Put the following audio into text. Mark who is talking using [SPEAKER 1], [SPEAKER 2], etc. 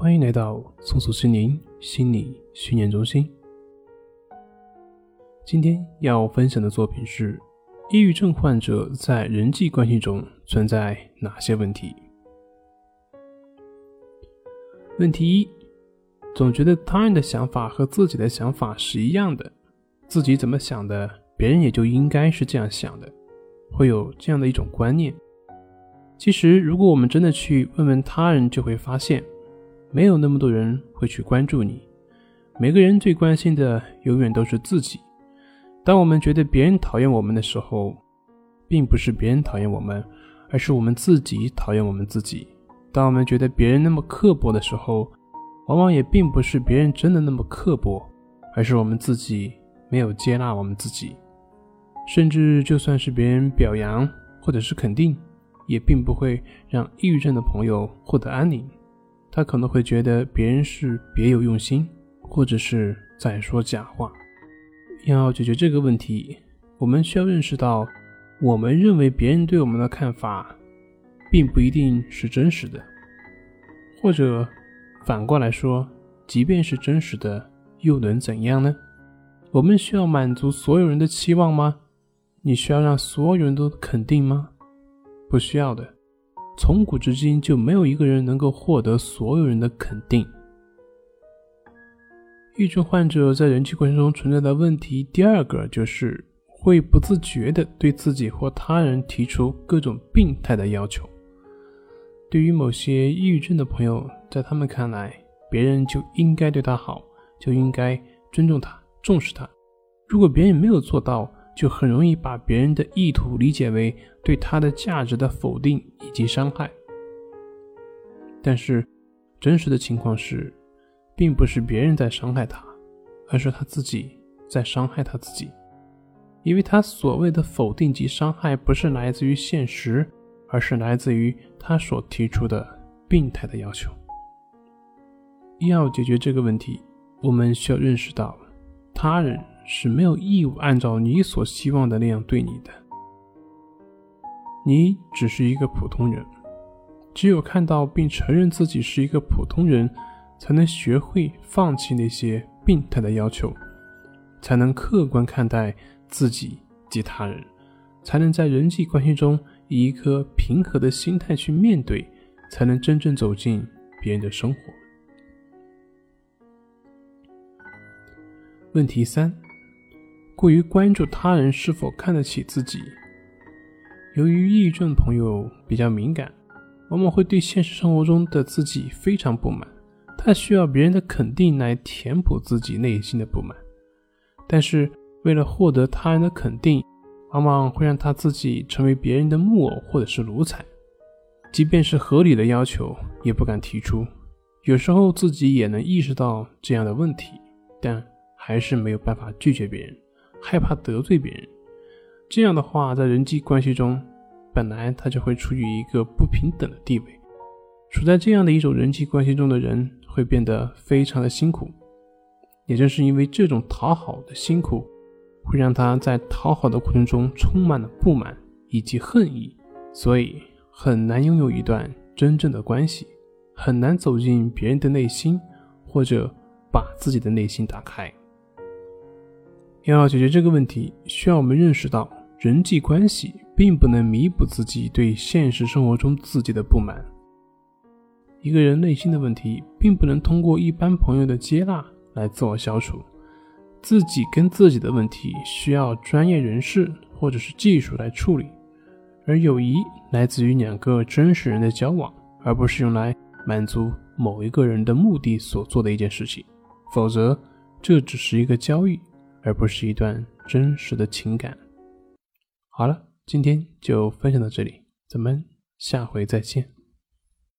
[SPEAKER 1] 欢迎来到松鼠心灵心理训练中心。今天要分享的作品是：抑郁症患者在人际关系中存在哪些问题？问题一：总觉得他人的想法和自己的想法是一样的，自己怎么想的，别人也就应该是这样想的，会有这样的一种观念。其实，如果我们真的去问问他人，就会发现。没有那么多人会去关注你，每个人最关心的永远都是自己。当我们觉得别人讨厌我们的时候，并不是别人讨厌我们，而是我们自己讨厌我们自己。当我们觉得别人那么刻薄的时候，往往也并不是别人真的那么刻薄，而是我们自己没有接纳我们自己。甚至就算是别人表扬或者是肯定，也并不会让抑郁症的朋友获得安宁。他可能会觉得别人是别有用心，或者是在说假话。要解决这个问题，我们需要认识到，我们认为别人对我们的看法，并不一定是真实的。或者反过来说，即便是真实的，又能怎样呢？我们需要满足所有人的期望吗？你需要让所有人都肯定吗？不需要的。从古至今就没有一个人能够获得所有人的肯定。抑郁症患者在人际关系中存在的问题，第二个就是会不自觉地对自己或他人提出各种病态的要求。对于某些抑郁症的朋友，在他们看来，别人就应该对他好，就应该尊重他、重视他。如果别人没有做到，就很容易把别人的意图理解为对他的价值的否定以及伤害，但是真实的情况是，并不是别人在伤害他，而是他自己在伤害他自己，因为他所谓的否定及伤害不是来自于现实，而是来自于他所提出的病态的要求。要解决这个问题，我们需要认识到他人。是没有义务按照你所希望的那样对你的。你只是一个普通人，只有看到并承认自己是一个普通人，才能学会放弃那些病态的要求，才能客观看待自己及他人，才能在人际关系中以一颗平和的心态去面对，才能真正走进别人的生活。问题三。过于关注他人是否看得起自己。由于抑郁症朋友比较敏感，往往会对现实生活中的自己非常不满，他需要别人的肯定来填补自己内心的不满。但是为了获得他人的肯定，往往会让他自己成为别人的木偶或者是奴才，即便是合理的要求也不敢提出。有时候自己也能意识到这样的问题，但还是没有办法拒绝别人。害怕得罪别人，这样的话，在人际关系中，本来他就会处于一个不平等的地位。处在这样的一种人际关系中的人，会变得非常的辛苦。也正是因为这种讨好的辛苦，会让他在讨好的过程中充满了不满以及恨意，所以很难拥有一段真正的关系，很难走进别人的内心，或者把自己的内心打开。要解决这个问题，需要我们认识到，人际关系并不能弥补自己对现实生活中自己的不满。一个人内心的问题，并不能通过一般朋友的接纳来自我消除。自己跟自己的问题，需要专业人士或者是技术来处理。而友谊来自于两个真实人的交往，而不是用来满足某一个人的目的所做的一件事情。否则，这只是一个交易。而不是一段真实的情感。好了，今天就分享到这里，咱们下回再见。